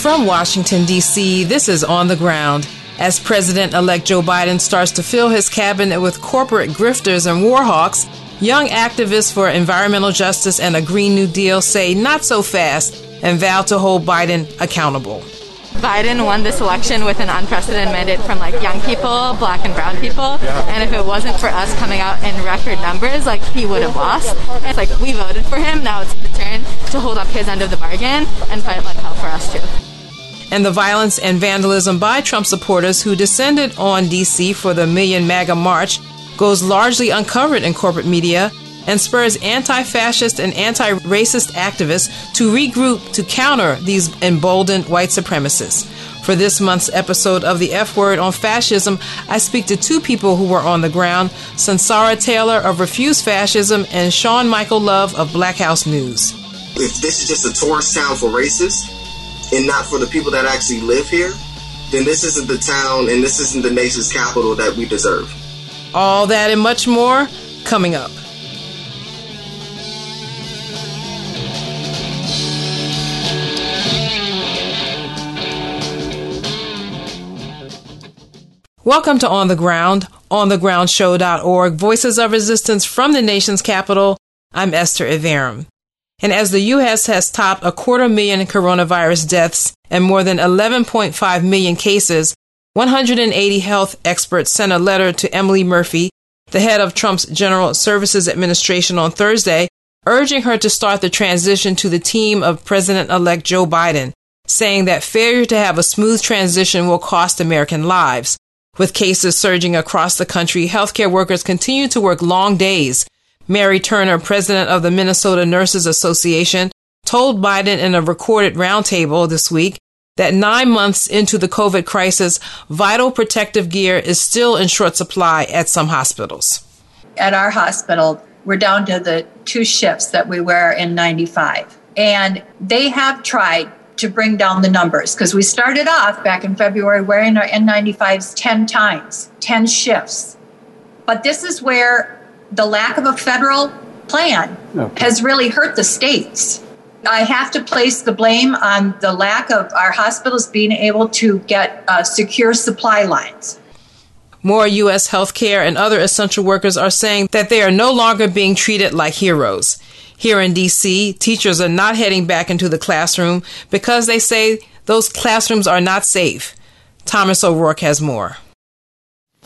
From Washington, D.C., this is On the Ground. As President elect Joe Biden starts to fill his cabinet with corporate grifters and warhawks, young activists for environmental justice and a Green New Deal say not so fast and vow to hold Biden accountable. Biden won this election with an unprecedented mandate from like young people, black and brown people. And if it wasn't for us coming out in record numbers, like he would have lost. It's like we voted for him. Now it's the turn to hold up his end of the bargain and fight like hell for us too and the violence and vandalism by Trump supporters who descended on D.C. for the Million MAGA March goes largely uncovered in corporate media and spurs anti fascist and anti racist activists to regroup to counter these emboldened white supremacists. For this month's episode of the F Word on Fascism, I speak to two people who were on the ground Sunsara Taylor of Refuse Fascism and Sean Michael Love of Black House News. If this is just a tourist town for racists, and not for the people that actually live here, then this isn't the town and this isn't the nation's capital that we deserve. All that and much more coming up. Welcome to On the Ground, onthegroundshow.org, voices of resistance from the nation's capital. I'm Esther Iverem. And as the U.S. has topped a quarter million coronavirus deaths and more than 11.5 million cases, 180 health experts sent a letter to Emily Murphy, the head of Trump's General Services Administration on Thursday, urging her to start the transition to the team of President elect Joe Biden, saying that failure to have a smooth transition will cost American lives. With cases surging across the country, healthcare workers continue to work long days Mary Turner, president of the Minnesota Nurses Association, told Biden in a recorded roundtable this week that nine months into the COVID crisis, vital protective gear is still in short supply at some hospitals. At our hospital, we're down to the two shifts that we wear N95. And they have tried to bring down the numbers because we started off back in February wearing our N95s 10 times, 10 shifts. But this is where the lack of a federal plan okay. has really hurt the states. I have to place the blame on the lack of our hospitals being able to get uh, secure supply lines. More U.S. healthcare and other essential workers are saying that they are no longer being treated like heroes. Here in D.C., teachers are not heading back into the classroom because they say those classrooms are not safe. Thomas O'Rourke has more.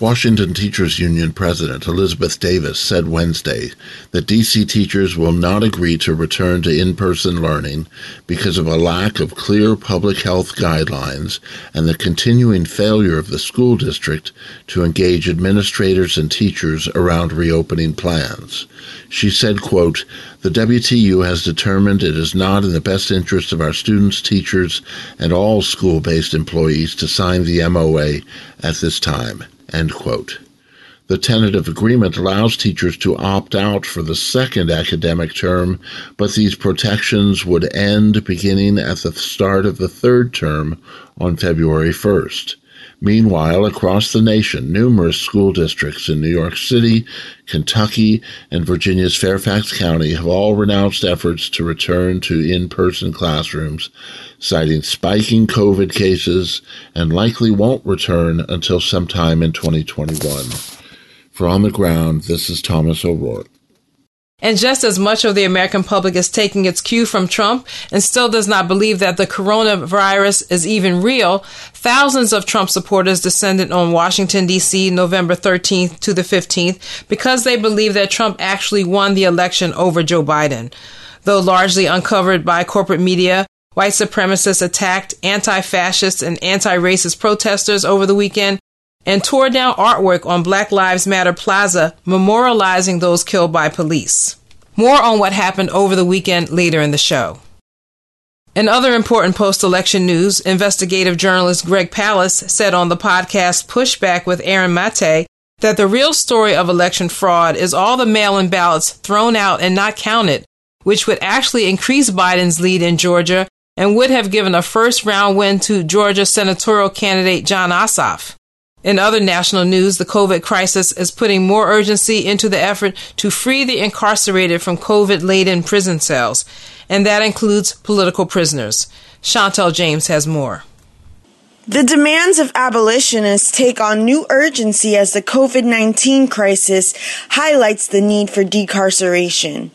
Washington Teachers Union President Elizabeth Davis said Wednesday that DC teachers will not agree to return to in-person learning because of a lack of clear public health guidelines and the continuing failure of the school district to engage administrators and teachers around reopening plans. She said, quote, The WTU has determined it is not in the best interest of our students, teachers, and all school-based employees to sign the MOA at this time. End quote. The tentative agreement allows teachers to opt out for the second academic term, but these protections would end beginning at the start of the third term on February 1st. Meanwhile, across the nation, numerous school districts in New York City, Kentucky, and Virginia's Fairfax County have all renounced efforts to return to in-person classrooms, citing spiking COVID cases and likely won't return until sometime in 2021. For On the Ground, this is Thomas O'Rourke. And just as much of the American public is taking its cue from Trump and still does not believe that the coronavirus is even real, thousands of Trump supporters descended on Washington, D.C. November 13th to the 15th because they believe that Trump actually won the election over Joe Biden. Though largely uncovered by corporate media, white supremacists attacked anti-fascist and anti-racist protesters over the weekend and tore down artwork on Black Lives Matter Plaza memorializing those killed by police. More on what happened over the weekend later in the show. In other important post election news, investigative journalist Greg Palast said on the podcast Pushback with Aaron Mate that the real story of election fraud is all the mail in ballots thrown out and not counted, which would actually increase Biden's lead in Georgia and would have given a first round win to Georgia senatorial candidate Jon Ossoff. In other national news, the COVID crisis is putting more urgency into the effort to free the incarcerated from COVID laden prison cells, and that includes political prisoners. Chantel James has more. The demands of abolitionists take on new urgency as the COVID 19 crisis highlights the need for decarceration.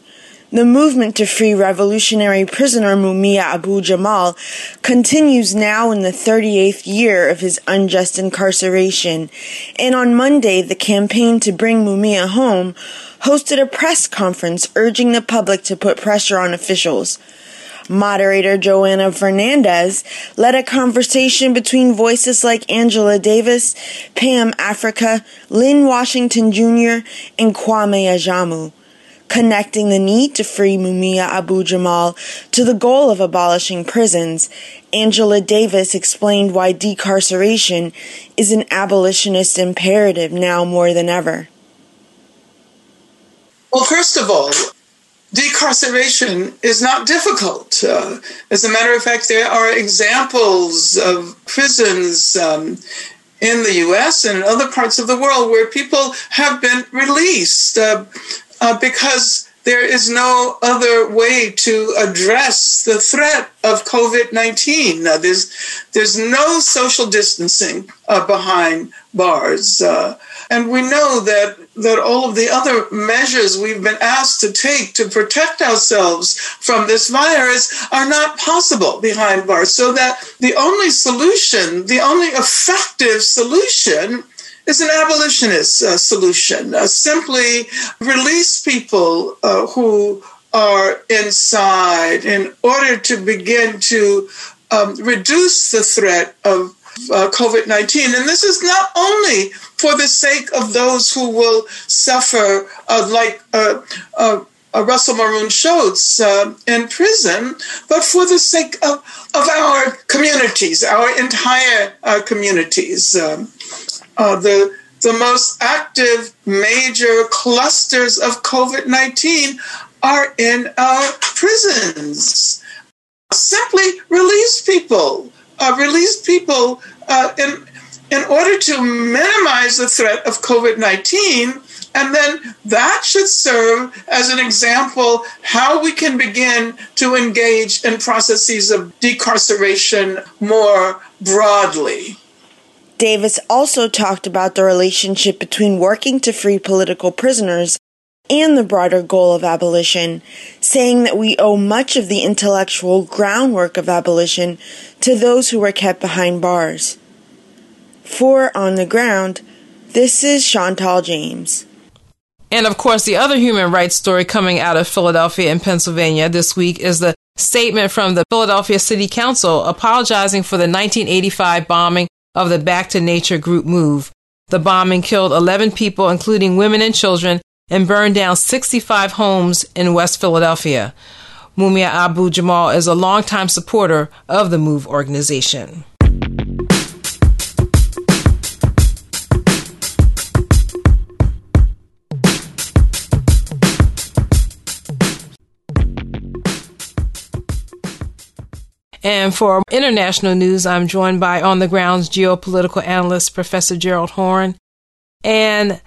The movement to free revolutionary prisoner Mumia Abu Jamal continues now in the 38th year of his unjust incarceration, and on Monday the campaign to bring Mumia home hosted a press conference urging the public to put pressure on officials. Moderator Johanna Fernandez led a conversation between voices like Angela Davis, Pam Africa, Linn Washington Jr., and Kwame Ajamu connecting the need to free Mumia Abu Jamal to the goal of abolishing prisons, Angela Davis explained why decarceration is an abolitionist imperative now more than ever. Well, first of all, decarceration is not difficult. Uh, as a matter of fact, there are examples of prisons um, in the US and in other parts of the world where people have been released. Uh, uh, because there is no other way to address the threat of COVID 19. Uh, there's, there's no social distancing uh, behind bars. Uh, and we know that, that all of the other measures we've been asked to take to protect ourselves from this virus are not possible behind bars. So that the only solution, the only effective solution, is an abolitionist uh, solution. Uh, simply release people uh, who are inside in order to begin to um, reduce the threat of uh, COVID 19. And this is not only for the sake of those who will suffer, uh, like uh, Russell Maroon Shoatz uh, in prison, but for the sake of, of our communities, our entire uh, communities. Um, uh, the the most active major clusters of COVID 19 are in our prisons. Simply release people, uh, release people uh, in, in order to minimize the threat of COVID 19. And then that should serve as an example how we can begin to engage in processes of decarceration more broadly. Davis also talked about the relationship between working to free political prisoners and the broader goal of abolition, saying that we owe much of the intellectual groundwork of abolition to those who were kept behind bars. For On the Ground, this is Chantal James. And of course, the other human rights story coming out of Philadelphia and Pennsylvania this week is the statement from the Philadelphia City Council apologizing for the 1985 bombing of the Back to Nature group MOVE. The bombing killed 11 people, including women and children, and burned down 65 homes in West Philadelphia. Mumia Abu Jamal is a longtime supporter of the MOVE organization. And for international news, I'm joined by on the grounds geopolitical analyst Professor Gerald Horne. And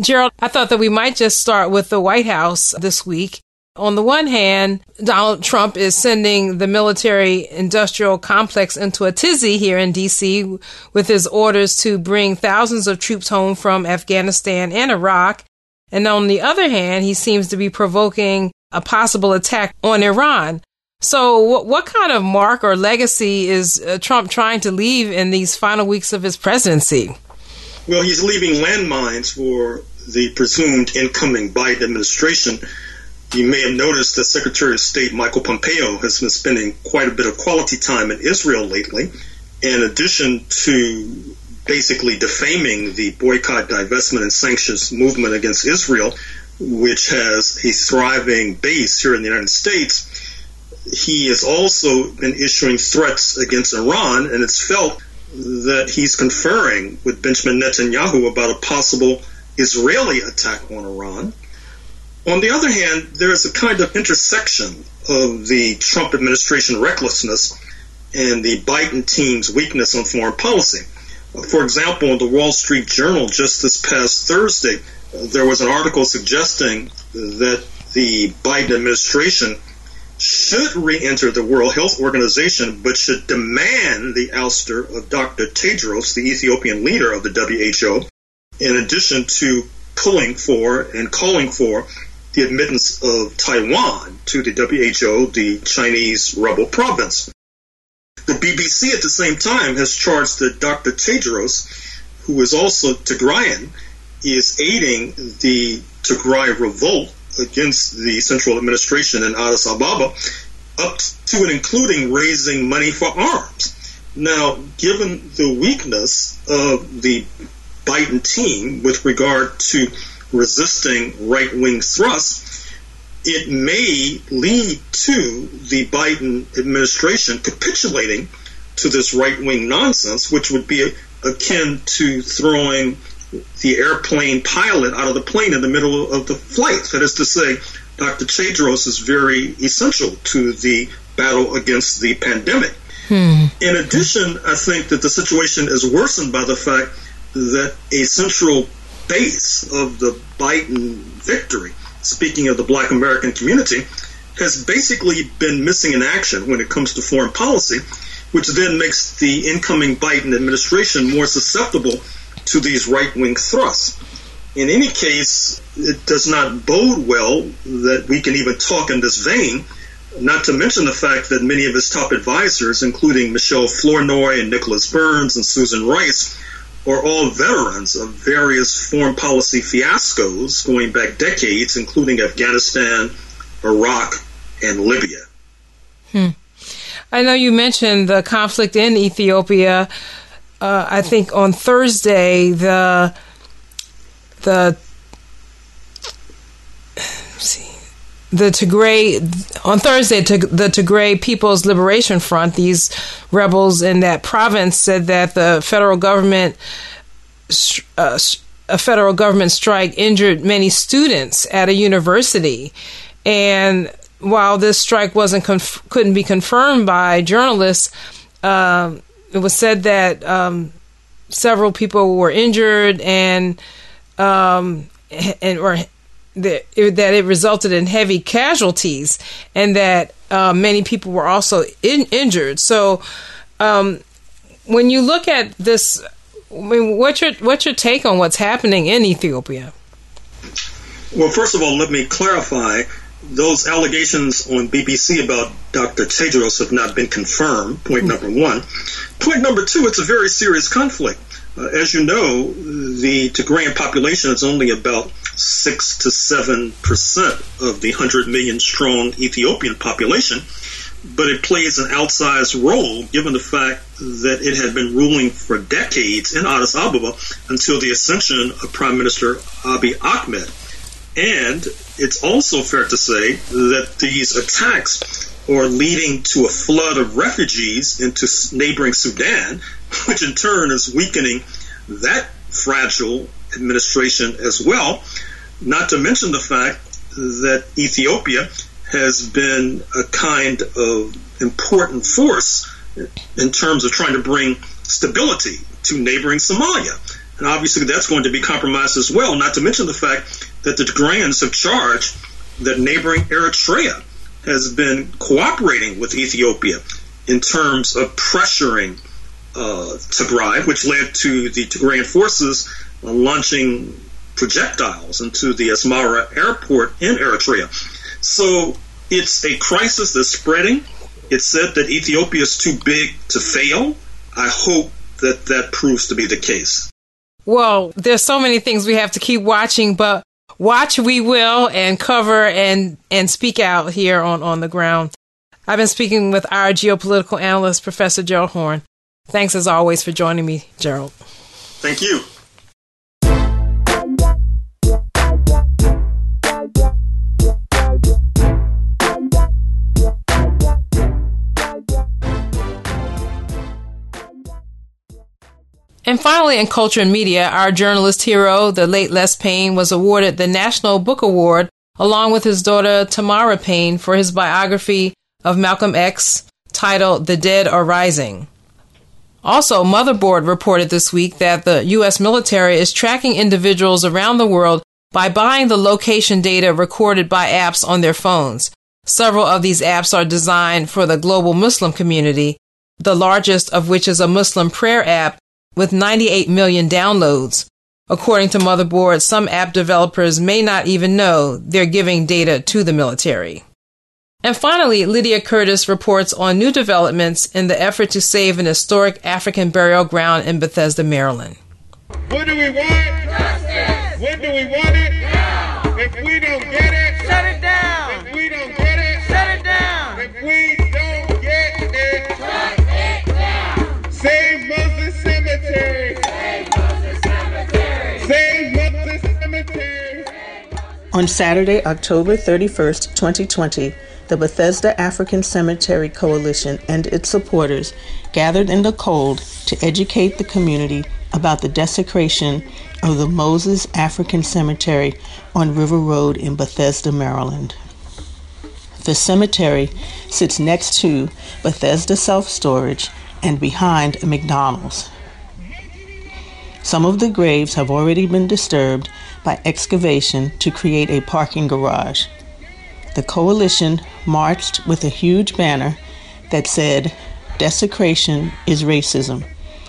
Gerald, I thought that we might just start with the White House this week. On the one hand, Donald Trump is sending the military industrial complex into a tizzy here in DC with his orders to bring thousands of troops home from Afghanistan and Iraq. And on the other hand, he seems to be provoking a possible attack on Iran. So, what, what kind of mark or legacy is uh, Trump trying to leave in these final weeks of his presidency? Well, he's leaving landmines for the presumed incoming Biden administration. You may have noticed that Secretary of State Michael Pompeo has been spending quite a bit of quality time in Israel lately. In addition to basically defaming the boycott, divestment, and sanctions movement against Israel, which has a thriving base here in the United States, he has also been issuing threats against Iran, and it's felt that he's conferring with Benjamin Netanyahu about a possible Israeli attack on Iran. On the other hand, there is a kind of intersection of the Trump administration recklessness and the Biden team's weakness on foreign policy. For example, in the Wall Street Journal just this past Thursday, there was an article suggesting that the Biden administration should re-enter the World Health Organization, but should demand the ouster of Dr. Tedros, the Ethiopian leader of the WHO, in addition to pulling for and calling for the admittance of Taiwan to the WHO, the Chinese rebel province. The BBC at the same time has charged that Dr. Tedros, who is also Tigrayan, is aiding the Tigray revolt against the central administration in Addis Ababa, up to and including raising money for arms. Now, given the weakness of the Biden team with regard to resisting right wing thrusts, it may lead to the Biden administration capitulating to this right wing nonsense, which would be akin to throwing the airplane pilot out of the plane in the middle of the flight. That is to say, Dr. Tedros is very essential to the battle against the pandemic. Hmm. In addition, I think that the situation is worsened by the fact that a central base of the Biden victory, speaking of the black American community, has basically been missing in action when it comes to foreign policy, which then makes the incoming Biden administration more susceptible to these right wing thrusts. In any case, it does not bode well that we can even talk in this vein, not to mention the fact that many of his top advisors, including Michelle Flournoy and Nicholas Burns and Susan Rice, are all veterans of various foreign policy fiascos going back decades, including Afghanistan, Iraq, and Libya. Hmm. I know you mentioned the conflict in Ethiopia uh, I think on Thursday the the the Tigray on Thursday the Tigray People's Liberation Front these rebels in that province said that the federal government uh, a federal government strike injured many students at a university. And while this strike wasn't conf- couldn't be confirmed by journalists um, it was said that um, several people were injured and um, and or that it, that it resulted in heavy casualties and that uh, many people were also in, injured. So um, when you look at this, I mean, what's your what's your take on what's happening in Ethiopia? Well, first of all, let me clarify those allegations on BBC about Dr. Tedros have not been confirmed, point mm number one. Point number two, it's a very serious conflict. Uh, as you know, the Tigrayan population is only about 6 to 7 percent of the 100 million strong Ethiopian population, but it plays an outsized role given the fact that it had been ruling for decades in Addis Ababa until the ascension of Prime Minister Abiy Ahmed. And it's also fair to say that these attacks are leading to a flood of refugees into neighboring Sudan, which in turn is weakening that fragile administration as well. Not to mention the fact that Ethiopia has been a kind of important force in terms of trying to bring stability to neighboring Somalia. And obviously that's going to be compromised as well, not to mention the fact that the Tigrayans have charged that neighboring Eritrea has been cooperating with Ethiopia in terms of pressuring uh, Tigray, which led to the Tigrayan forces uh, launching projectiles into the Asmara airport in Eritrea. So it's a crisis that's spreading. It's said that Ethiopia is too big to fail. I hope that that proves to be the case. Well, there's so many things we have to keep watching, but watch we will and cover and and speak out here on on the ground. I've been speaking with our geopolitical analyst, Professor Gerald Horne. Thanks as always for joining me, Gerald. Thank you. And finally, in culture and media, our journalist hero, the late Les Payne, was awarded the National Book Award along with his daughter Tamara Payne for his biography of Malcolm X titled The Dead Are Rising. Also, Motherboard reported this week that the U.S. military is tracking individuals around the world by buying the location data recorded by apps on their phones. Several of these apps are designed for the global Muslim community, the largest of which is a Muslim prayer app with 98 million downloads. According to Motherboard, some app developers may not even know they're giving data to the military. And finally, Lydia Curtis reports on new developments in the effort to save an historic African burial ground in Bethesda, Maryland. What do we want? Justice. When do we want it? Now. If we don't get it, On Saturday, October 31st, 2020, the Bethesda African Cemetery Coalition and its supporters gathered in the cold to educate the community about the desecration of the Moses African Cemetery on River Road in Bethesda, Maryland. The cemetery sits next to Bethesda Self Storage and behind McDonald's. Some of the graves have already been disturbed by excavation to create a parking garage. The coalition marched with a huge banner that said, Desecration is racism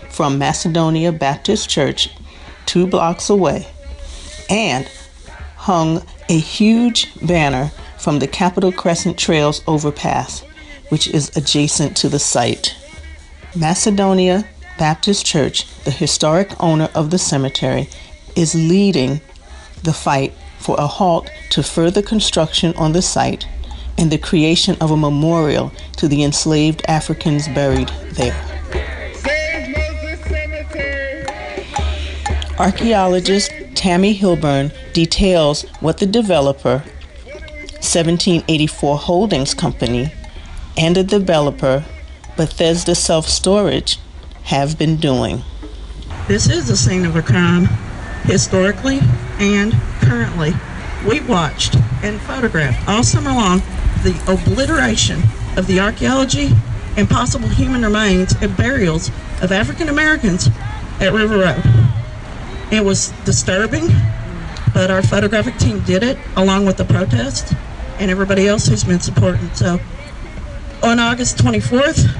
from Macedonia Baptist Church, two blocks away, and hung a huge banner from the Capital Crescent Trails overpass, which is adjacent to the site. Macedonia Baptist Church, the historic owner of the cemetery, is leading the fight for a halt to further construction on the site and the creation of a memorial to the enslaved Africans buried there. Archaeologist Tammy Hilburn details what the developer, 1784 Holdings Company, and the developer, Bethesda Self Storage, have been doing. This is the scene of a crime, historically and currently. We watched and photographed all summer long the obliteration of the archaeology and possible human remains and burials of African Americans at River Road. It was disturbing, but our photographic team did it along with the protest and everybody else who's been supporting. So on August 24th,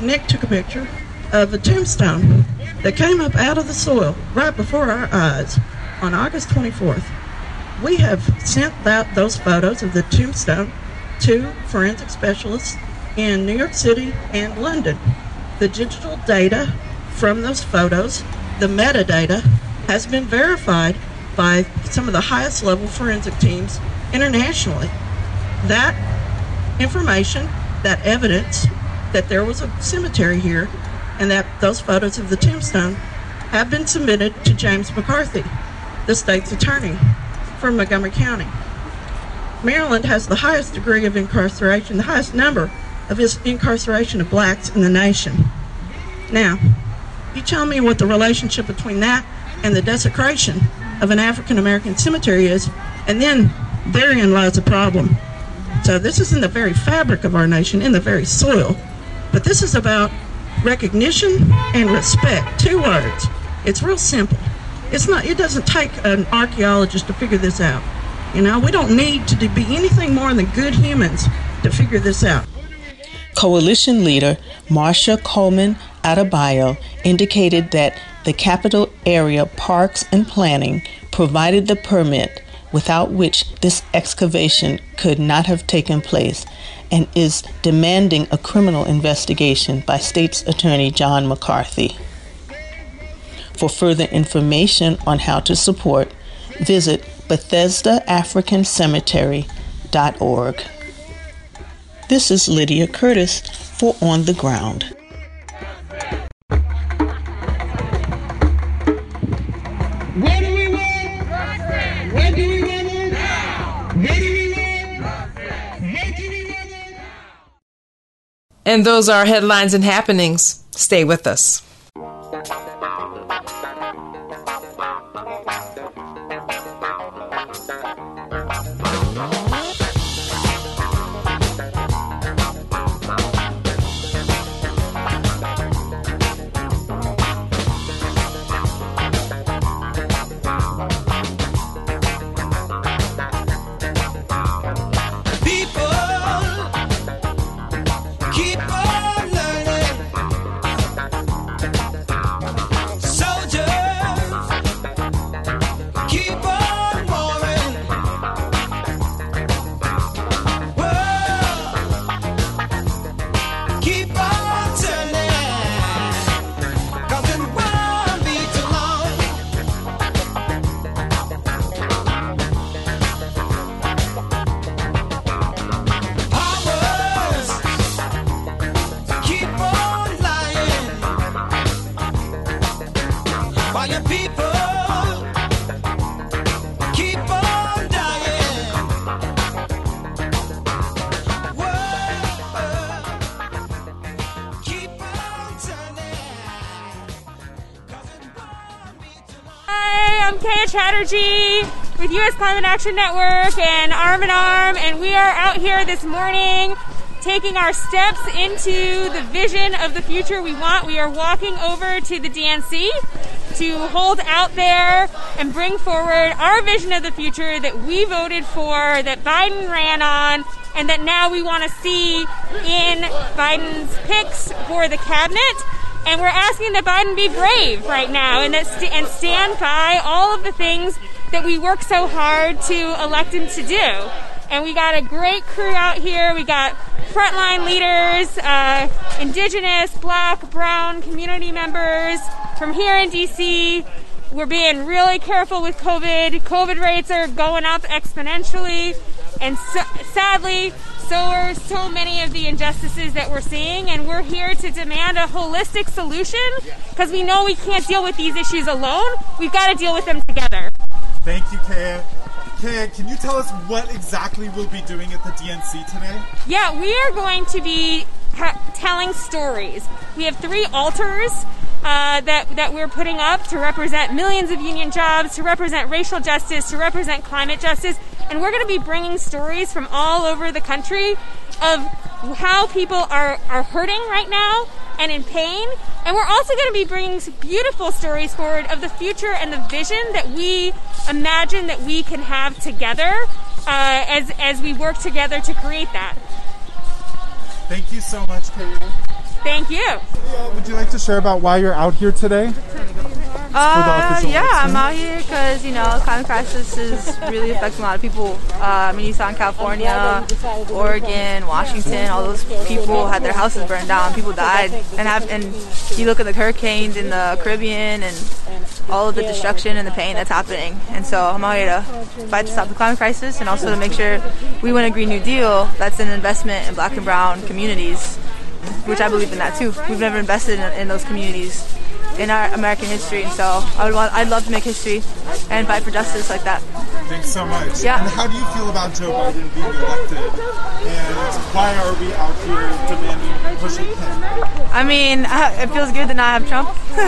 Nick took a picture of a tombstone that came up out of the soil right before our eyes on August 24th. We have sent out those photos of the tombstone to forensic specialists in New York City and London. The digital data from those photos, the metadata, has been verified by some of the highest level forensic teams internationally. That information, that evidence that there was a cemetery here and that those photos of the tombstone have been submitted to James McCarthy, the state's attorney for Montgomery County. Maryland has the highest degree of incarceration, the highest number of incarceration of blacks in the nation. Now, you tell me what the relationship between that and the desecration of an African American cemetery is, and then therein lies a problem. So this is in the very fabric of our nation, in the very soil. But this is about recognition and respect. Two words. It's real simple. It's not. It doesn't take an archaeologist to figure this out. You know, we don't need to be anything more than good humans to figure this out. Coalition leader Marsha Coleman Adebayo indicated that the capital area parks and planning provided the permit without which this excavation could not have taken place and is demanding a criminal investigation by state's attorney John McCarthy. For further information on how to support, visit BethesdaAfricanCemetery.org. This is Lydia Curtis for On the Ground. And those are headlines and happenings. Stay with us. Chatterjee with U.S. Climate Action Network and Arm in Arm, and we are out here this morning taking our steps into the vision of the future we want. We are walking over to the DNC to hold out there and bring forward our vision of the future that we voted for, that Biden ran on, and that now we want to see in Biden's picks for the cabinet. And we're asking that Biden be brave right now and that st- and stand by all of the things that we work so hard to elect him to do. And we got a great crew out here. We got frontline leaders, uh, indigenous, black, brown community members from here in DC. We're being really careful with COVID. COVID rates are going up exponentially. And so, sadly, so are so many of the injustices that we're seeing. And we're here to demand a holistic solution because we know we can't deal with these issues alone. We've got to deal with them together. Thank you, Kaya. Kaya, can you tell us what exactly we'll be doing at the DNC today? Yeah, we are going to be ha- telling stories. We have three altars uh, that that we're putting up to represent millions of union jobs, to represent racial justice, to represent climate justice, and we're going to be bringing stories from all over the country of how people are are hurting right now and in pain. And we're also going to be bringing some beautiful stories forward of the future and the vision that we imagine that we can have together uh, as as we work together to create that. Thank you so much, Kaya. Thank you. Would you like to share about why you're out here today? Uh, yeah? I'm out here because you know climate crisis is really affecting a lot of people. Uh, I mean, you saw in California, Oregon, Washington, all those people had their houses burned down. People died, and have and you look at the hurricanes in the Caribbean and all of the destruction and the pain that's happening. And so I'm out here to fight to stop the climate crisis and also to make sure we win a Green New Deal that's an investment in Black and Brown communities, which I believe in that too. We've never invested in, in those communities in our American history, and so I would want, I'd love to make history and fight for justice like that. Thanks so much. Yeah. And how do you feel about Joe Biden being elected? And why are we out here demanding pushing him? I mean, it feels good to not have Trump,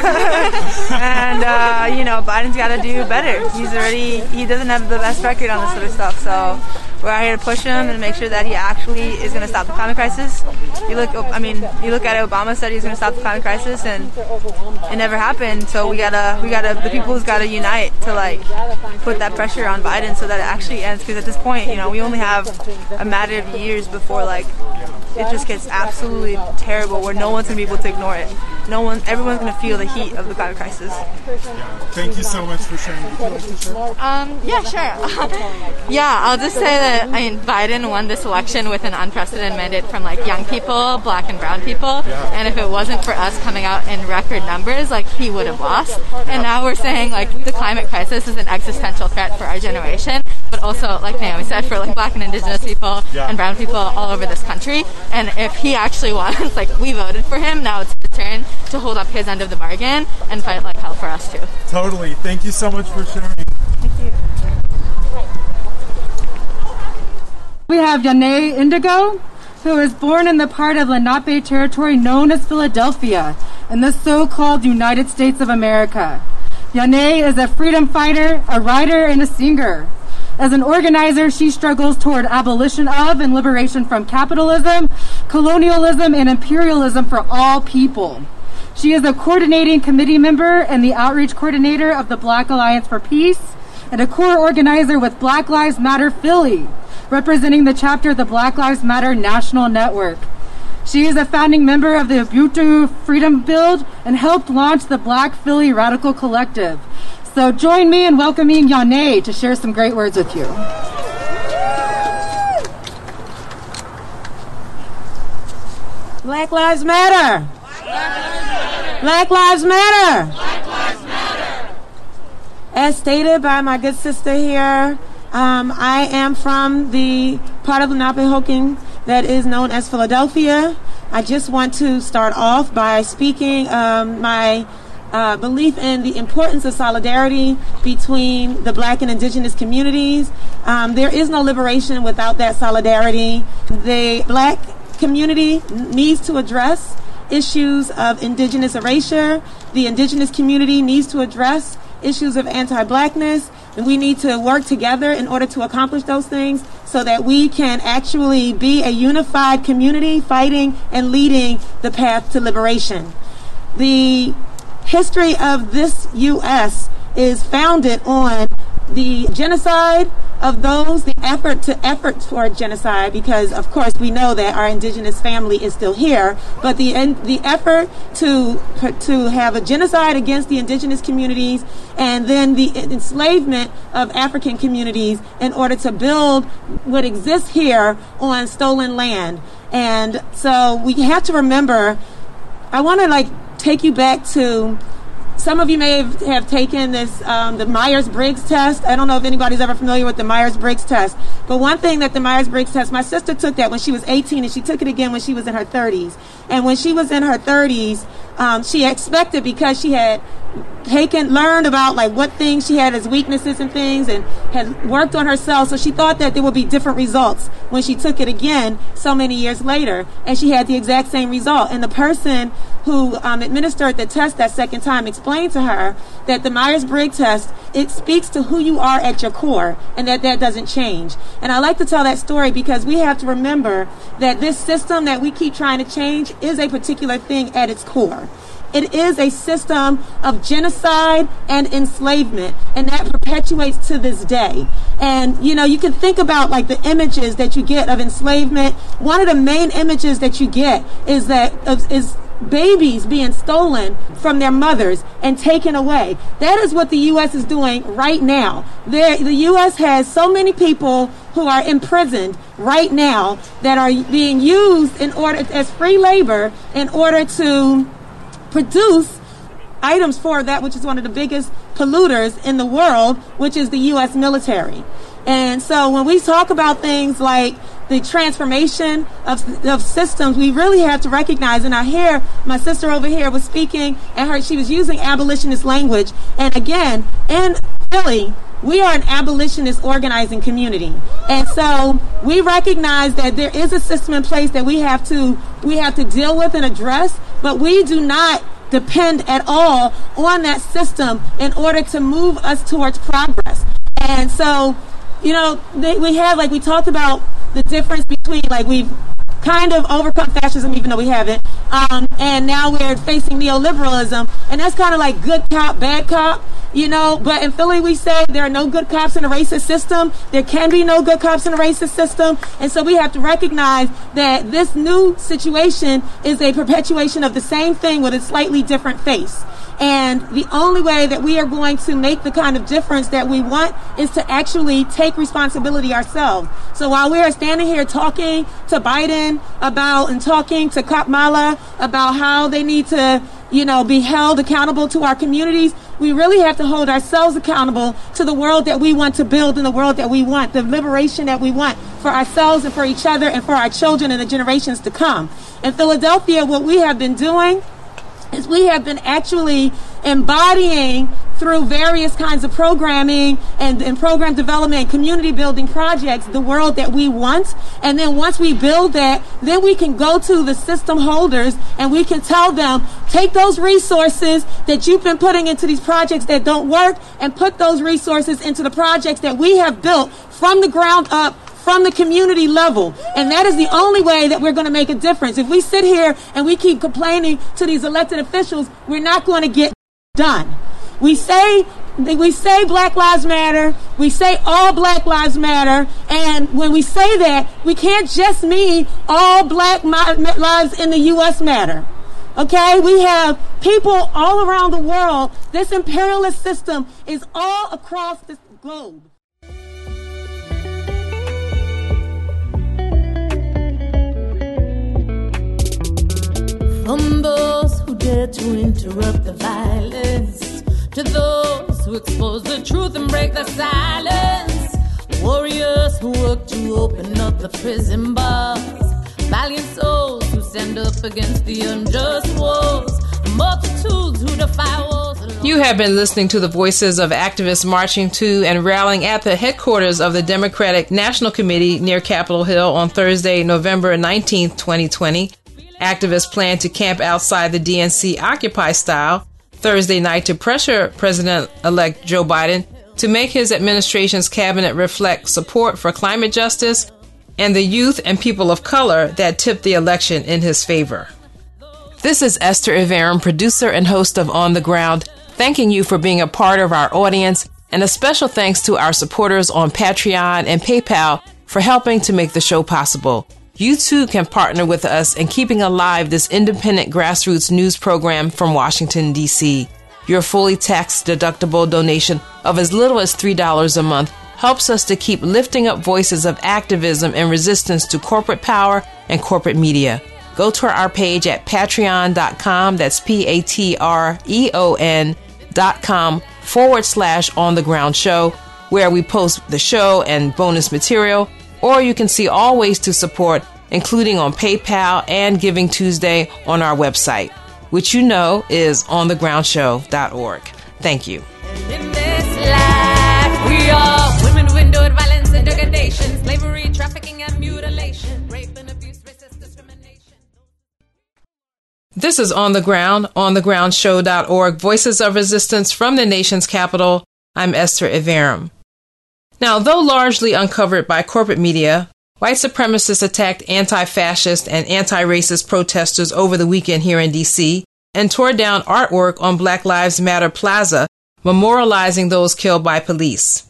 and uh, you know Biden's got to do better. He's already he doesn't have the best record on this sort of stuff, so we're out here to push him and make sure that he actually is going to stop the climate crisis. You look, I mean, you look at it. Obama said he's going to stop the climate crisis, and it never happened. So we gotta, we gotta, the people's got to unite to like put that pressure on Biden so that it actually ends. Because at this point, you know, we only have a matter of years before like it just gets absolutely terrible, where no one's going to be able to ignore it. No one, everyone's going to feel the heat of the climate crisis. Thank you so much for sharing. Would you like to share? Um, yeah, sure. yeah, I'll just say that I mean Biden won this election with an unprecedented mandate from like young people, black and brown people, and if it wasn't for us coming out in record numbers, like he would have lost. And now we're saying like the climate crisis is an existential threat for our generation, but also like Naomi said, for like black and indigenous people Yeah. and brown people all over this country. And if he actually wants, like we voted for him, now it's his turn to hold up his end of the bargain and fight like hell for us too. Totally. Thank you so much for sharing. We have Yane Indigo, who is born in the part of Lenape territory known as Philadelphia in the so-called United States of America. Yane is a freedom fighter, a writer, and a singer. As an organizer, she struggles toward abolition of and liberation from capitalism, colonialism, and imperialism for all people. She is a coordinating committee member and the outreach coordinator of the Black Alliance for Peace and a core organizer with Black Lives Matter Philly, representing the chapter of the Black Lives Matter National Network. She is a founding member of the Ubuntu Freedom Build and helped launch the Black Philly Radical Collective. So join me in welcoming Yane to share some great words with you. Black Lives Matter. Black Lives Matter. As stated by my good sister here, um, I am from the part of Lenape that is known as Philadelphia. I just want to start off by speaking um, my uh, belief in the importance of solidarity between the black and indigenous communities. Um, there is no liberation without that solidarity. The black community needs to address issues of indigenous erasure. The indigenous community needs to address issues of anti blackness. And we need to work together in order to accomplish those things so that we can actually be a unified community fighting and leading the path to liberation. The history of this U.S. is founded on the genocide of those, the effort to effort toward genocide, because of course we know that our indigenous family is still here, but the the effort to to have a genocide against the indigenous communities and then the enslavement of African communities in order to build what exists here on stolen land. And so we have to remember. I want to like take you back to some of you may have, have taken this um, the myers-briggs test. I don't know if anybody's ever familiar with the myers-briggs test. But one thing that the myers-briggs test my sister took that when she was 18 and she took it again when she was in her 30s and when she was in her 30s um, she expected because she had taken learned about like what things she had as weaknesses and things and had worked on herself. So she thought that there would be different results when she took it again so many years later. And she had the exact same result. And the person who um, administered the test that second time explained to her that the myers-briggs test it speaks to who you are at your core and that that doesn't change and i like to tell that story because we have to remember that this system that we keep trying to change is a particular thing at its core it is a system of genocide and enslavement, and that perpetuates to this day. And you know, you can think about like the images that you get of enslavement. One of the main images that you get is that is babies being stolen from their mothers and taken away. That is what the U.S. is doing right now. The U.S. has so many people who are imprisoned right now that are being used in order as free labor in order to produce items for that which is one of the biggest polluters in the world, which is the U.S. military. And so when we talk about things like the transformation of, of systems, we really have to recognize. And I hear my sister over here was speaking, and her she was using abolitionist language. And again, in Philly, we are an abolitionist organizing community, and so we recognize that there is a system in place that we have to we have to deal with and address. But we do not depend at all on that system in order to move us towards progress. And so, you know, they, we have like we talked about the difference between like we've kind of overcome fascism, even though we haven't. Um, and now we're facing neoliberalism, and that's kind of like good cop, bad cop, you know. But in Philly, we say there are no good cops in a racist system. There can be no good cops in a racist system, and so we have to recognize that this new situation is a perpetuation of the same thing with a slightly different face. And the only way that we are going to make the kind of difference that we want is to actually take responsibility ourselves. So while we are standing here talking to Biden about and talking to Kamala about how they need to, you know, be held accountable to our communities, we really have to hold ourselves accountable to the world that we want to build and the world that we want, the liberation that we want for ourselves and for each other and for our children and the generations to come. In Philadelphia, what we have been doing is we have been actually embodying through various kinds of programming and, and, program development and community building projects the world that we want. And then once we build that, then we can go to the system holders and we can tell them, take those resources that you've been putting into these projects that don't work and put those resources into the projects that we have built from the ground up from the community level. And that is the only way that we're going to make a difference. If we sit here and we keep complaining to these elected officials, we're not going to get done. We say we say Black Lives Matter, we say all Black Lives Matter, and when we say that, we can't just mean all Black lives in the U.S. matter. Okay, we have people all around the world. This imperialist system is all across the globe. Those who dare to interrupt the violence, to those who expose the truth and break the silence, warriors who work to open up the prison bars, valiant souls who stand up against the unjust wars, multitudes who defy and You have been listening to the voices of activists marching to and rallying at the headquarters of the Democratic National Committee near Capitol Hill on Thursday, November 19, 2020. Activists plan to camp outside the DNC Occupy style Thursday night to pressure President elect Joe Biden to make his administration's cabinet reflect support for climate justice and the youth and people of color that tipped the election in his favor. This is Esther Iverem, producer and host of On the Ground, thanking you for being a part of our audience, and a special thanks to our supporters on Patreon and PayPal for helping to make the show possible. You too can partner with us in keeping alive this independent grassroots news program from Washington, D.C. Your fully tax deductible donation of as little as $3 a month helps us to keep lifting up voices of activism and resistance to corporate power and corporate media. Go to our page at patreon.com, that's P A T R E O N dot com forward slash on the ground show, where we post the show and bonus material, or you can see all ways to support, including on PayPal and Giving Tuesday on our website, which you know is onthegroundshow.org. Thank you. In this life, we are women who endured violence and degradation, slavery, trafficking, and mutilation, rape and abuse, racist discrimination. This is On the Ground, onthegroundshow.org, Voices of Resistance from the nation's capital. I'm Esther Iverem. Now, though largely uncovered by corporate media, white supremacists attacked anti-fascist and anti-racist protesters over the weekend here in D.C. and tore down artwork on Black Lives Matter Plaza, memorializing those killed by police.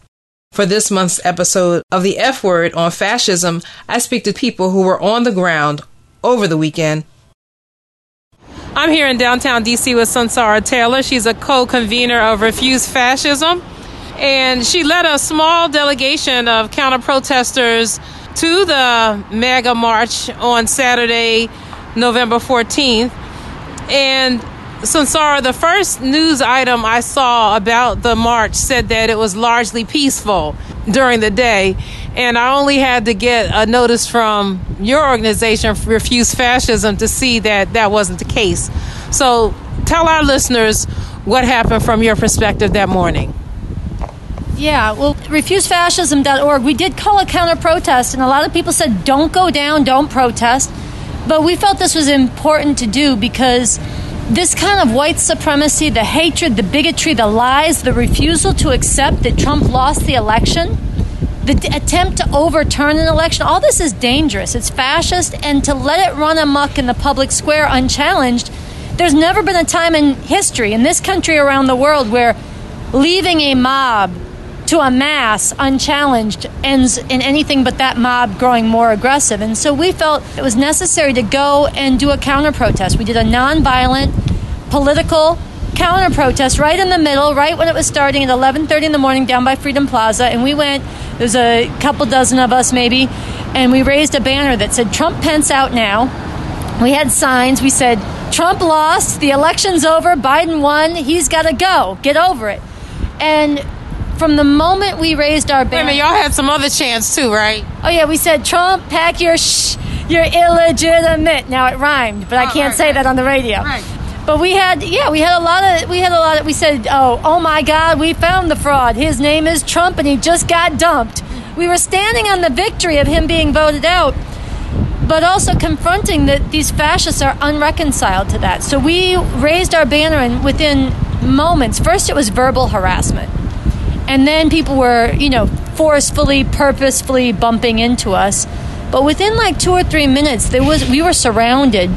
For this month's episode of the F Word on fascism, I speak to people who were on the ground over the weekend I'm here in downtown DC with Sunsara Taylor. She's a co convenor of Refuse Fascism. And she led a small delegation of counter protesters to the mega march on Saturday, November 14th. And Sunsara, the first news item I saw about the march said that it was largely peaceful during the day. And I only had to get a notice from your organization, Refuse Fascism, to see that that wasn't the case. So tell our listeners what happened from your perspective that morning. Yeah, well, refusefascism.org, we did call a counter protest, and a lot of people said, don't go down, don't protest. But we felt this was important to do because this kind of white supremacy, the hatred, the bigotry, the lies, the refusal to accept that Trump lost the election, the d- attempt to overturn an election, all this is dangerous. It's fascist, and to let it run amok in the public square unchallenged, there's never been a time in history, in this country, around the world, where leaving a mob to a mass unchallenged ends in anything but that mob growing more aggressive. And so we felt it was necessary to go and do a counter protest. We did a nonviolent political counter protest right in the middle, right when it was starting at 11:30 in the morning down by Freedom Plaza, and we went. There's a couple dozen of us maybe, and we raised a banner that said "Trump Pence out now." We had signs. We said Trump lost, the election's over, Biden won, he's got to go, get over it. And from the moment we raised our Wait banner, minute, y'all had some other chants too, right? Oh yeah, we said Trump, pack your sh, you're illegitimate. Now it rhymed, but I oh, can't say that on the radio. But we had, yeah, we had a lot of, we had a lot of, we said, oh, oh my God, we found the fraud. His name is Trump, and he just got dumped. We were standing on the victory of him being voted out, but also confronting that these fascists are unreconciled to that. So we raised our banner, and within moments, first it was verbal harassment and then people were you know forcefully purposefully bumping into us. But within like two or three minutes there was we were surrounded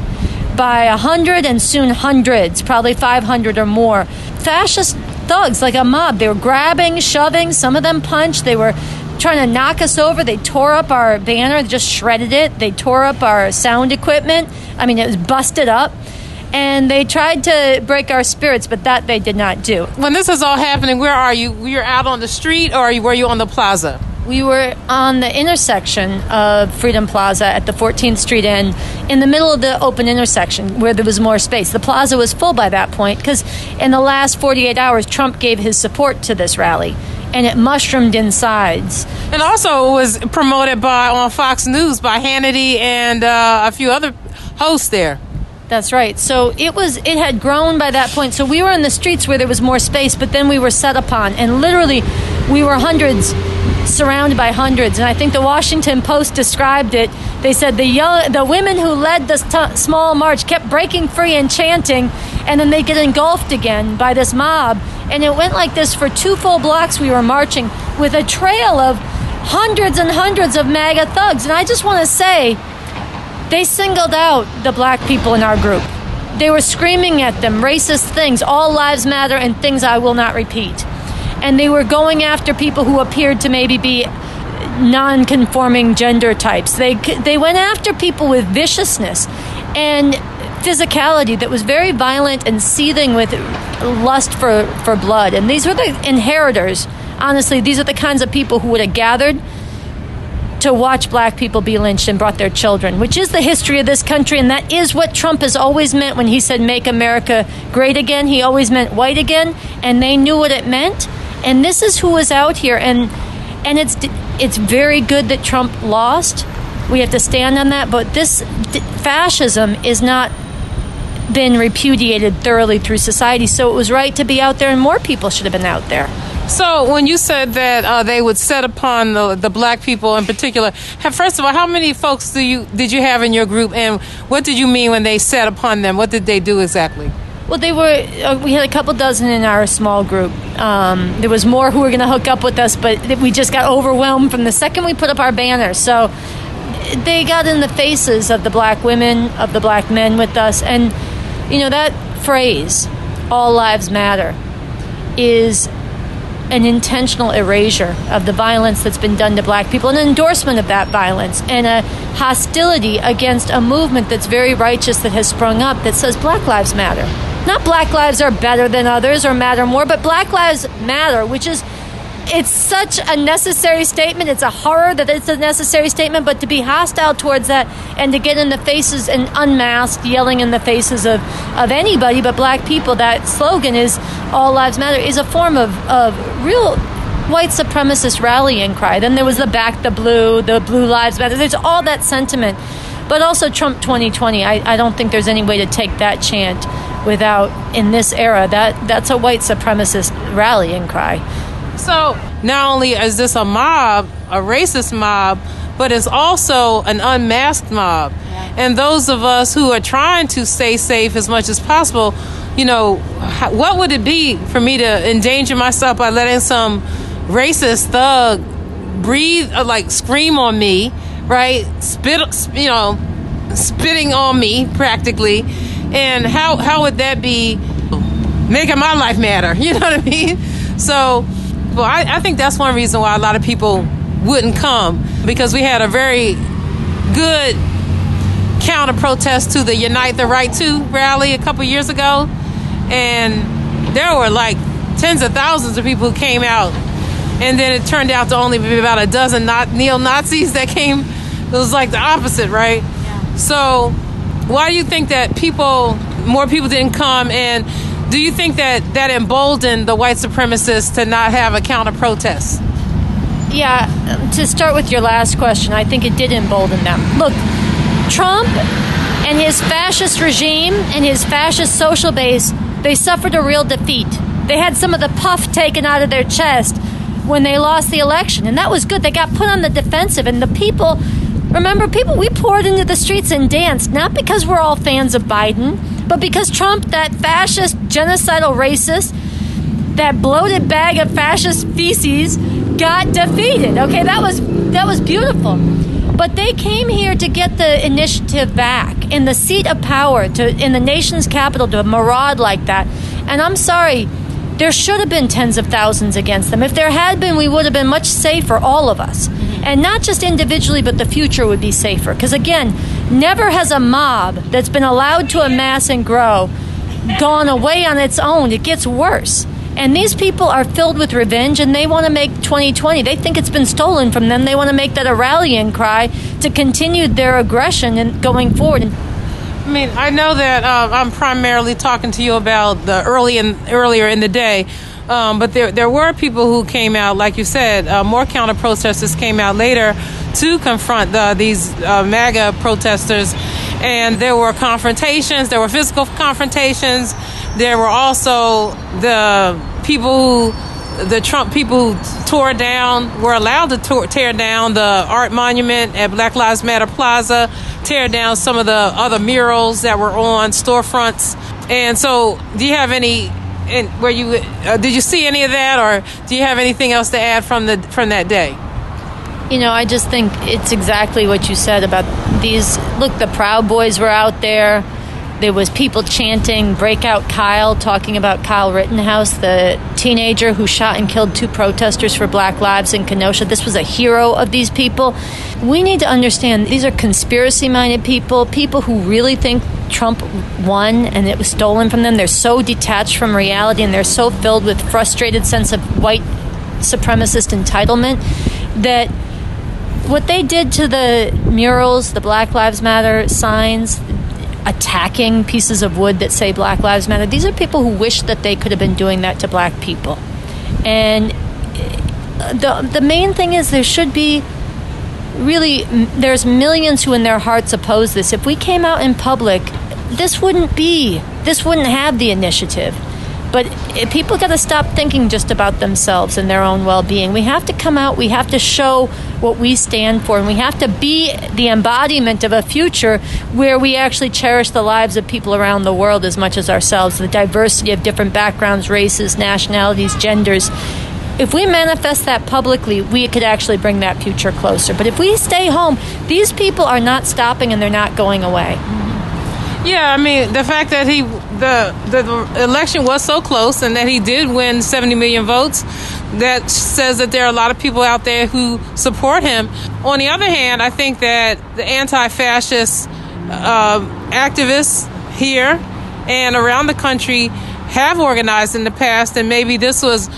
by a hundred and soon hundreds probably 500 or more fascist thugs like a mob. They were grabbing shoving some of them punched. They were trying to knock us over. They tore up our banner they just shredded it. They tore up our sound equipment. I mean it was busted up and they tried to break our spirits, but that they did not do. When this is all happening, where are you? You're out on the street, or were you on the plaza? We were on the intersection of Freedom Plaza at the 14th Street Inn, in the middle of the open intersection where there was more space. The plaza was full by that point because in the last 48 hours, Trump gave his support to this rally. And it mushroomed in sides. And also it was promoted by on Fox News by Hannity and uh, a few other hosts there. That's right. So it was it had grown by that point. So we were in the streets where there was more space, but then we were set upon and literally we were hundreds surrounded by hundreds. And I think the Washington Post described it. They said the young, the women who led the st- small march kept breaking free and chanting, and then they get engulfed again by this mob. And it went like this for two full blocks. We were marching with a trail of hundreds and hundreds of MAGA thugs. And I just want to say, they singled out the black people in our group. They were screaming at them racist things, all lives matter, and things I will not repeat. And they were going after people who appeared to maybe be non-conforming gender types. They they went after people with viciousness and physicality that was very violent and seething with lust for for blood. And these were the inheritors. Honestly, these are the kinds of people who would have gathered to watch black people be lynched and brought their children, which is the history of this country, and that is what Trump has always meant when he said make America great again. He always meant white again, and they knew what it meant. And this is who was out here, and and it's it's very good that Trump lost. We have to stand on that, but this fascism is not been repudiated thoroughly through society, so it was right to be out there, and more people should have been out there. So, when you said that uh, they would set upon the, the black people in particular, have, first of all, how many folks do you did you have in your group, and what did you mean when they set upon them? What did they do exactly? Well, they were. Uh, we had a couple dozen in our small group. Um, there was more who were going to hook up with us, but we just got overwhelmed from the second we put up our banner. So they got in the faces of the black women, of the black men with us, and you know that phrase, "All lives matter," is an intentional erasure of the violence that's been done to black people, an endorsement of that violence, and a hostility against a movement that's very righteous that has sprung up that says Black Lives Matter. Not Black lives are better than others or matter more, but Black Lives Matter, which is it's such a necessary statement. It's a horror that it's a necessary statement, but to be hostile towards that and to get in the faces and unmasked, yelling in the faces of, of anybody but black people, that slogan is All Lives Matter, is a form of, of real white supremacist rallying cry. Then there was the Back the Blue, the Blue Lives Matter. There's all that sentiment. But also Trump 2020. I, I don't think there's any way to take that chant without, in this era, that, that's a white supremacist rallying cry. So not only is this a mob, a racist mob, but it's also an unmasked mob. Yeah. And those of us who are trying to stay safe as much as possible, you know, what would it be for me to endanger myself by letting some racist thug breathe, or like scream on me, right? Spit, you know, spitting on me practically. And how, how would that be making my life matter? You know what I mean? So, well, I, I, think that's one reason why a lot of people wouldn't come because we had a very good counter protest to the Unite the Right to rally a couple years ago, and there were like tens of thousands of people who came out, and then it turned out to only be about a dozen not neo Nazis that came. It was like the opposite, right? Yeah. So, why do you think that people, more people didn't come and do you think that that emboldened the white supremacists to not have a counter protest? Yeah, to start with your last question, I think it did embolden them. Look, Trump and his fascist regime and his fascist social base, they suffered a real defeat. They had some of the puff taken out of their chest when they lost the election, and that was good. They got put on the defensive, and the people Remember, people, we poured into the streets and danced, not because we're all fans of Biden, but because Trump, that fascist, genocidal racist, that bloated bag of fascist feces, got defeated. Okay, that was that was beautiful. But they came here to get the initiative back in the seat of power, to in the nation's capital, to maraud like that. And I'm sorry, there should have been tens of thousands against them. If there had been, we would have been much safer, all of us mm-hmm. and not just individually, but the future would be safer. Because again, never has a mob that's been allowed to amass and grow gone away on its own. It gets worse. And these people are filled with revenge and they want to make 2020. They think it's been stolen from them. They want to make that a rallying cry to continue their aggression and going forward. I mean, I know that uh, I'm primarily talking to you about the early and earlier in the day, um, but there, there were people who came out, like you said, uh, more counter protesters came out later to confront the, these uh, MAGA protesters. and there were confrontations. There were physical confrontations. There were also the people who the Trump people tore down were allowed to tear down the art monument at Black Lives Matter Plaza, tear down some of the other murals that were on storefronts. And so, do you have any? And where you uh, did you see any of that, or do you have anything else to add from the from that day? You know, I just think it's exactly what you said about these. Look, the Proud Boys were out there. There was people chanting "Breakout Kyle," talking about Kyle Rittenhouse, the teenager who shot and killed two protesters for Black Lives in Kenosha. This was a hero of these people. We need to understand these are conspiracy-minded people, people who really think Trump won and it was stolen from them. They're so detached from reality and they're so filled with frustrated sense of white supremacist entitlement that what they did to the murals, the Black Lives Matter signs, attacking pieces of wood that say Black Lives Matter, these are people who wish that they could have been doing that to black people. And uh, the the main thing is there should be really there's millions who in their hearts oppose this. If we came out in public, this wouldn't be this wouldn't have the initiative. But if people got to stop thinking just about themselves and their own well being. We have to come out, we have to show what we stand for, and we have to be the embodiment of a future where we actually cherish the lives of people around the world as much as ourselves, the diversity of different backgrounds, races, nationalities, genders. If we manifest that publicly, we could actually bring that future closer. But if we stay home, these people are not stopping and they're not going away. Yeah, I mean the fact that he the the election was so close and that he did win 70 million votes that says that there are a lot of people out there who support him. On the other hand, I think that the anti-fascist uh, activists here and around the country have organized in the past, and maybe this was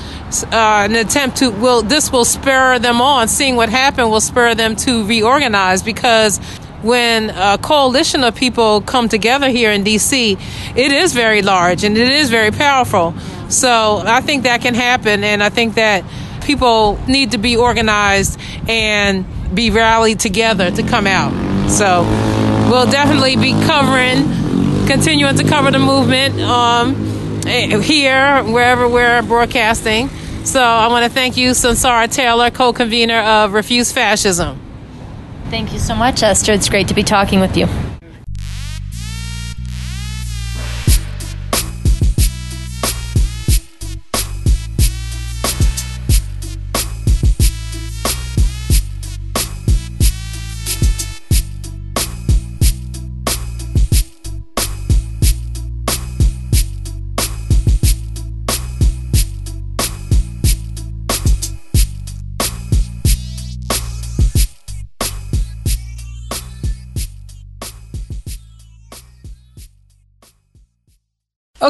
uh, an attempt to will this will spur them on. Seeing what happened will spur them to reorganize because when a coalition of people come together here in DC, it is very large and it is very powerful. So I think that can happen, and I think that people need to be organized and be rallied together to come out. So we'll definitely be covering, continuing to cover the movement um, here, wherever we're broadcasting. So I want to thank you, Sunsara Taylor, co-convener of Refuse Fascism. Thank you so much, Esther. It's great to be talking with you.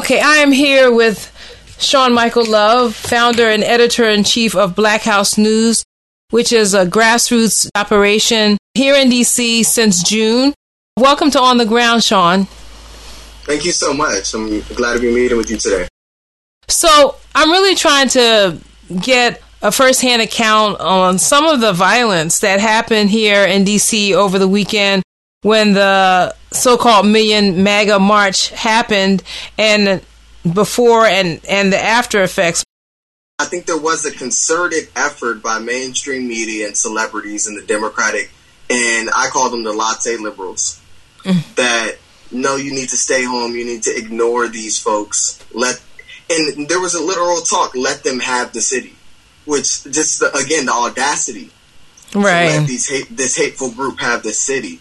Okay, I am here with Sean Michael Love, founder and editor in chief of Black House News, which is a grassroots operation here in DC since June. Welcome to On the Ground, Sean. Thank you so much. I'm glad to be meeting with you today. So, I'm really trying to get a firsthand account on some of the violence that happened here in DC over the weekend when the so-called Million MAGA March happened, and before and and the after effects. I think there was a concerted effort by mainstream media and celebrities in the Democratic, and I call them the latte liberals, mm. that no, you need to stay home. You need to ignore these folks. Let and there was a literal talk. Let them have the city, which just the, again the audacity. Right. let these hate, this hateful group have the city.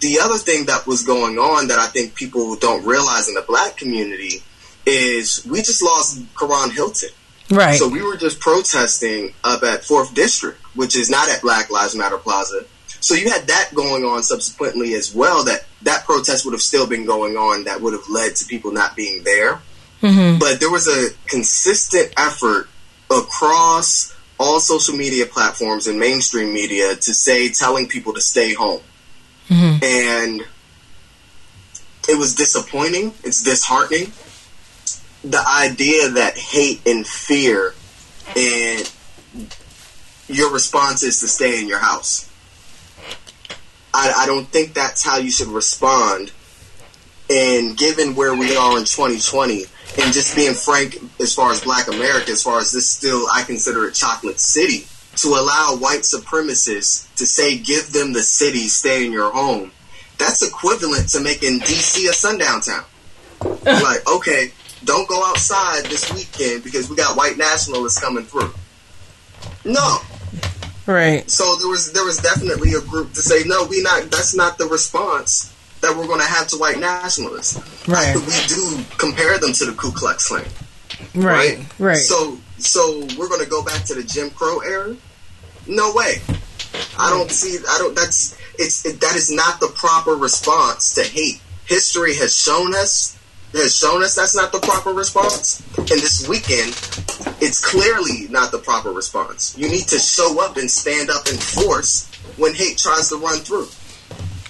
The other thing that was going on that I think people don't realize in the black community is we just lost Karon Hylton. Right. So we were just protesting up at Fourth District, which is not at Black Lives Matter Plaza. So you had that going on subsequently as well. That that protest would have still been going on. That would have led to people not being there. Mm-hmm. But there was a consistent effort across all social media platforms and mainstream media to say telling people to stay home. Mm-hmm. And it was disappointing. It's disheartening. The idea that hate and fear and your response is to stay in your house. I, I don't think that's how you should respond. And given where we are in 2020, and just being frank as far as Black America, as far as this still, I consider it chocolate city. To allow white supremacists to say, "Give them the city, stay in your home," that's equivalent to making DC a sundown town. like, okay, don't go outside this weekend because we got white nationalists coming through. No. Right. So there was there was definitely a group to say, no, we not. That's not the response that we're going to have to white nationalists. Right. we do compare them to the Ku Klux Klan. Right. Right. So so we're going to go back to the Jim Crow era? No way. I don't hmm. see. I don't. That's it's it, that is not the proper response to hate. History has shown us has shown us that's not the proper response. And this weekend, it's clearly not the proper response. You need to show up and stand up in force when hate tries to run through.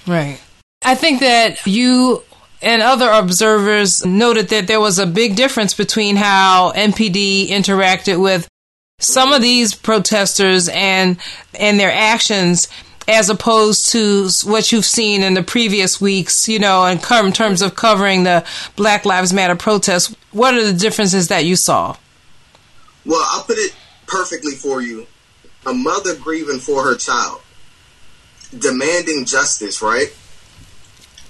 Right. I think that you and other observers noted that there was a big difference between how MPD interacted with some of these protesters and and their actions as opposed to what you've seen in the previous weeks, you know, in com- terms of covering the Black Lives Matter protests. What are the differences that you saw? Well, I'll put it perfectly for you. A mother grieving for her child, demanding justice, right?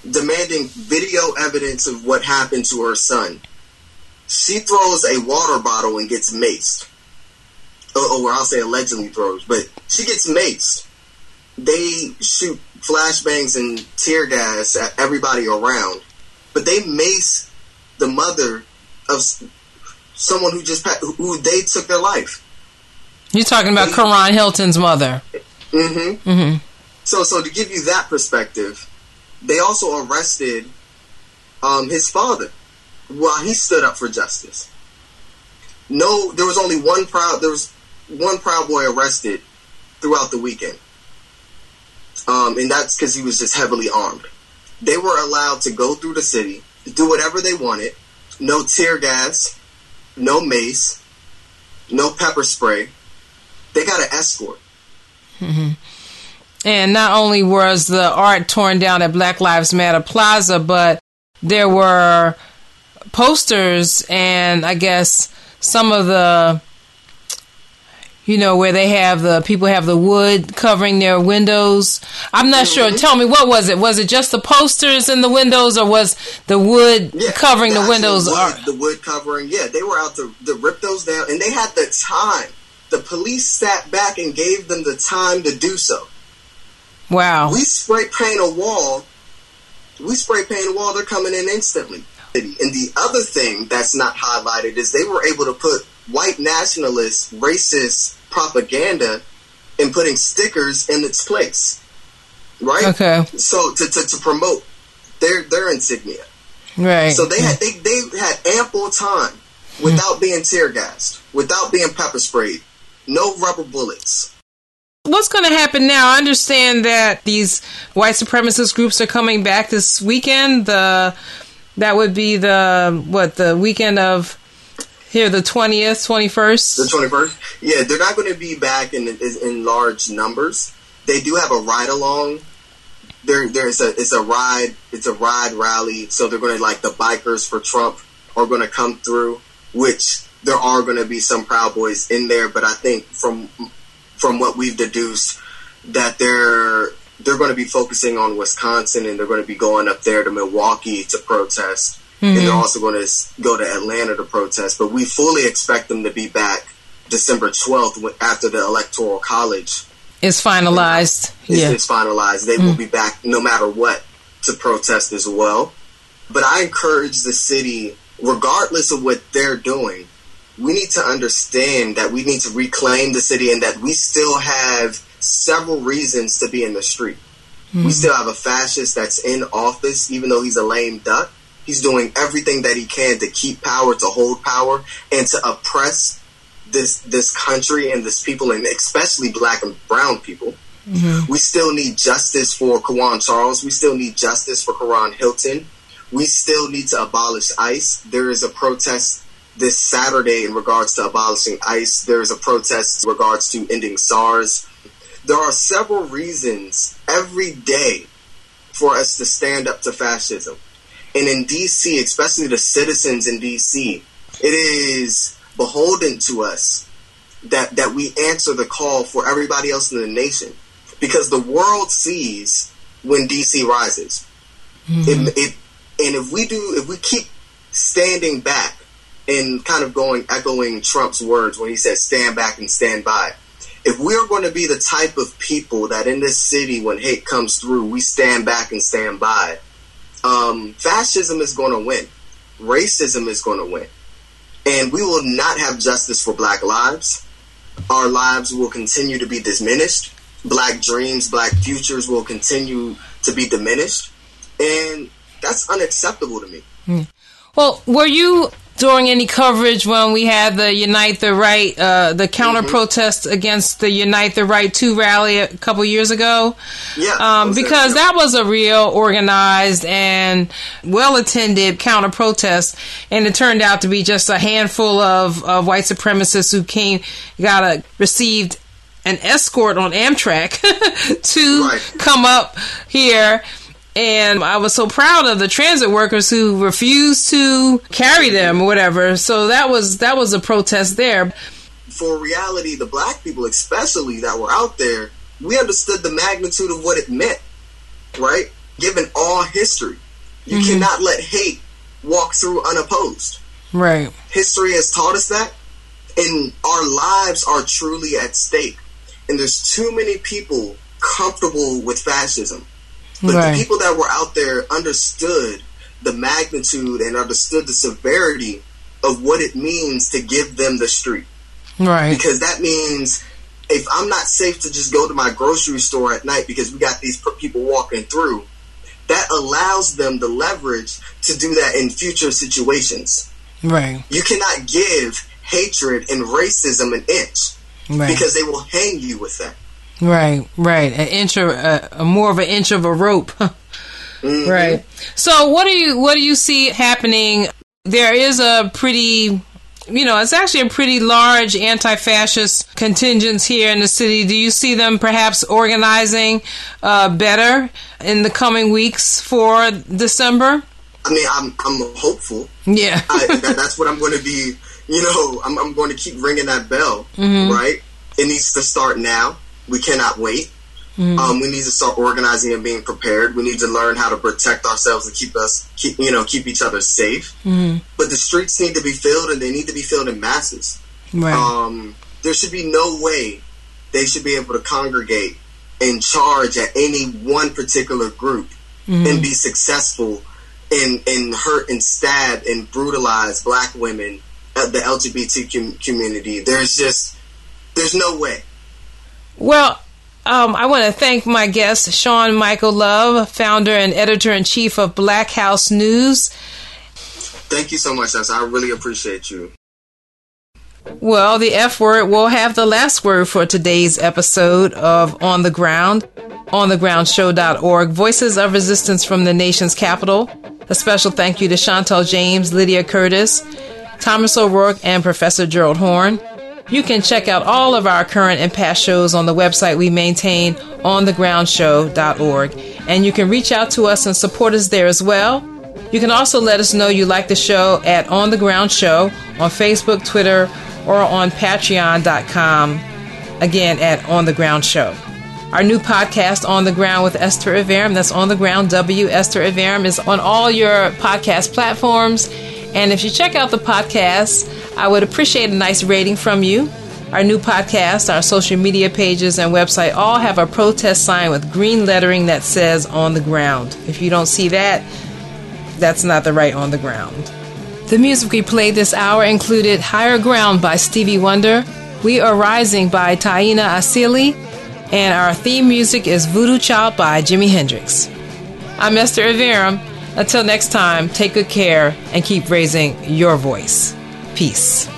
Demanding video evidence of what happened to her son. She throws a water bottle and gets maced. Or, or I'll say allegedly throws, but she gets maced. They shoot flashbangs and tear gas at everybody around, but they mace the mother of someone who just who they took their life. You're talking about Karon Hylton's mother. Mm-hmm. Mm-hmm. So, so to give you that perspective, they also arrested um, his father while he stood up for justice. No, there was only one proud. There was one Proud Boy arrested throughout the weekend, um, and that's because he was just heavily armed. They were allowed to go through the city, do whatever they wanted. No tear gas, no mace, no pepper spray. They got an escort. Mm-hmm. And not only was the art torn down at Black Lives Matter Plaza, but there were posters and I guess some of the you know where they have the people have the wood covering their windows i'm not sure mm-hmm. tell me what was it was it just the posters in the windows or was the wood covering the, windows the wood covering. Yeah, they were out to, to rip those down, and they had the time. The police sat back and gave them the time to do so. wow We spray paint a wall. We spray paint a wall. They're coming in instantly. And the other thing that's not highlighted is they were able to put white nationalists, racist propaganda and putting stickers in its place. Right? Okay. So to, to, to promote their their insignia. right So they had they, they had ample time without being tear gassed, without being pepper sprayed, no rubber bullets. What's going to happen now? I understand that these white supremacist groups are coming back this weekend. The that would be the what the weekend of here the twentieth, twenty first. The twenty first. Yeah, they're not going to be back in, in in large numbers. They do have a ride along. There, there's a it's a ride it's a ride rally. So they're going to like the bikers for Trump are going to come through, which there are going to be some Proud Boys in there. But I think from from what we've deduced that they're they're going to be focusing on Wisconsin and they're going to be going up there to Milwaukee to protest, and Mhm. they're also going to go to Atlanta to protest. But we fully expect them to be back December twelfth after the Electoral College It's finalized. is, Yeah. is finalized. They will be back no matter what to protest as well. But I encourage the city, regardless of what they're doing, we need to understand that we need to reclaim the city and that we still have several reasons to be in the street. We Mhm. still have a fascist that's in office, even though he's a lame duck. He's doing everything that he can to keep power, to hold power, and to oppress this this country and this people, and especially black and brown people. Mm-hmm. We still need justice for Kawan Charles. We still need justice for Karon Hylton. We still need to abolish ICE. There is a protest this Saturday in regards to abolishing ICE. There is a protest in regards to ending SARS. there are several reasons every day for us to stand up to fascism. And in DC, especially the citizens in DC, it is beholden to us that, that we answer the call for everybody else in the nation. Because the world sees when DC rises. Hmm. It, it, and if we do, if we keep standing back and kind of going, echoing Trump's words when he said, stand back and stand by, if we're going to be the type of people that in this city, when hate comes through, we stand back and stand by, um, fascism is going to win. Racism is going to win. And we will not have justice for black lives. Our lives will continue to be diminished. Black dreams, black futures will continue to be diminished. And that's unacceptable to me. Well, were you during any coverage when we had the Unite the Right, uh, the counter protest against the Unite the Right 2 rally a couple years ago? Yeah. Um, because that was a real organized and well attended counter protest. And it turned out to be just a handful of, of white supremacists who came, got a, received an escort on Amtrak to come up here. And I was so proud of the transit workers who refused to carry them or whatever. So that was that was a protest there. For reality, the black people, especially that were out there, we understood the magnitude of what it meant, right? Given all history, you Mhm. cannot let hate walk through unopposed. Right. History has taught us that, and our lives are truly at stake. And there's too many people comfortable with fascism. But Right. the people that were out there understood the magnitude and understood the severity of what it means to give them the street. Right. Because that means if I'm not safe to just go to my grocery store at night because we got these people walking through, that allows them the leverage to do that in future situations. Right. You cannot give hatred and racism an inch Right. because they will hang you with that. Right, right. An inch of uh, a more of an inch of a rope. Mm-hmm. Right. So what do you what do you see happening? There is a pretty you know, it's actually a pretty large anti-fascist contingents here in the city. Do you see them perhaps organizing uh, better in the coming weeks for December? I mean, I'm I'm hopeful. Yeah. I, that, that's what I'm going to be. You know, I'm, I'm going to keep ringing that bell. Mhm. Right? It needs to start now. We cannot wait. Mhm. Um, we need to start organizing and being prepared. We need to learn how to protect ourselves and keep us, keep you know, keep each other safe. Mhm. But the streets need to be filled, and they need to be filled in masses. Right. Um, there should be no way they should be able to congregate and charge at any one particular group Mhm. and be successful and and hurt and stab and brutalize black women, the LGBT com- community. There's just there's no way. Well, um, I want to thank my guest, Sean Michael Love, founder and editor in chief of Black House News. Thank you so much, Esther. I really appreciate you. Well, the F word will have the last word for today's episode of On the Ground, onthegroundshow.org, Voices of Resistance from the Nation's Capital. A special thank you to Chantal James, Lydia Curtis, Thomas O'Rourke, and Professor Gerald Horne. You can check out all of our current and past shows on the website we maintain, onthegroundshow.org. And you can reach out to us and support us there as well. You can also let us know you like the show at On the Ground Show on Facebook, Twitter, or on patreon.com. Again, at On the Ground Show. Our new podcast, On the Ground with Esther Iverem, that's On the Ground W. Esther Iverem, is on all your podcast platforms. And if you check out the podcast, I would appreciate a nice rating from you. Our new podcast, our social media pages, and website all have a protest sign with green lettering that says On the Ground. If you don't see that, that's not the right On the Ground. The music we played this hour included Higher Ground by Stevie Wonder, We Are Rising by Taina Asili, and our theme music is Voodoo Child by Jimi Hendrix. I'm Esther Iverem. Until next time, take good care and keep raising your voice. Peace.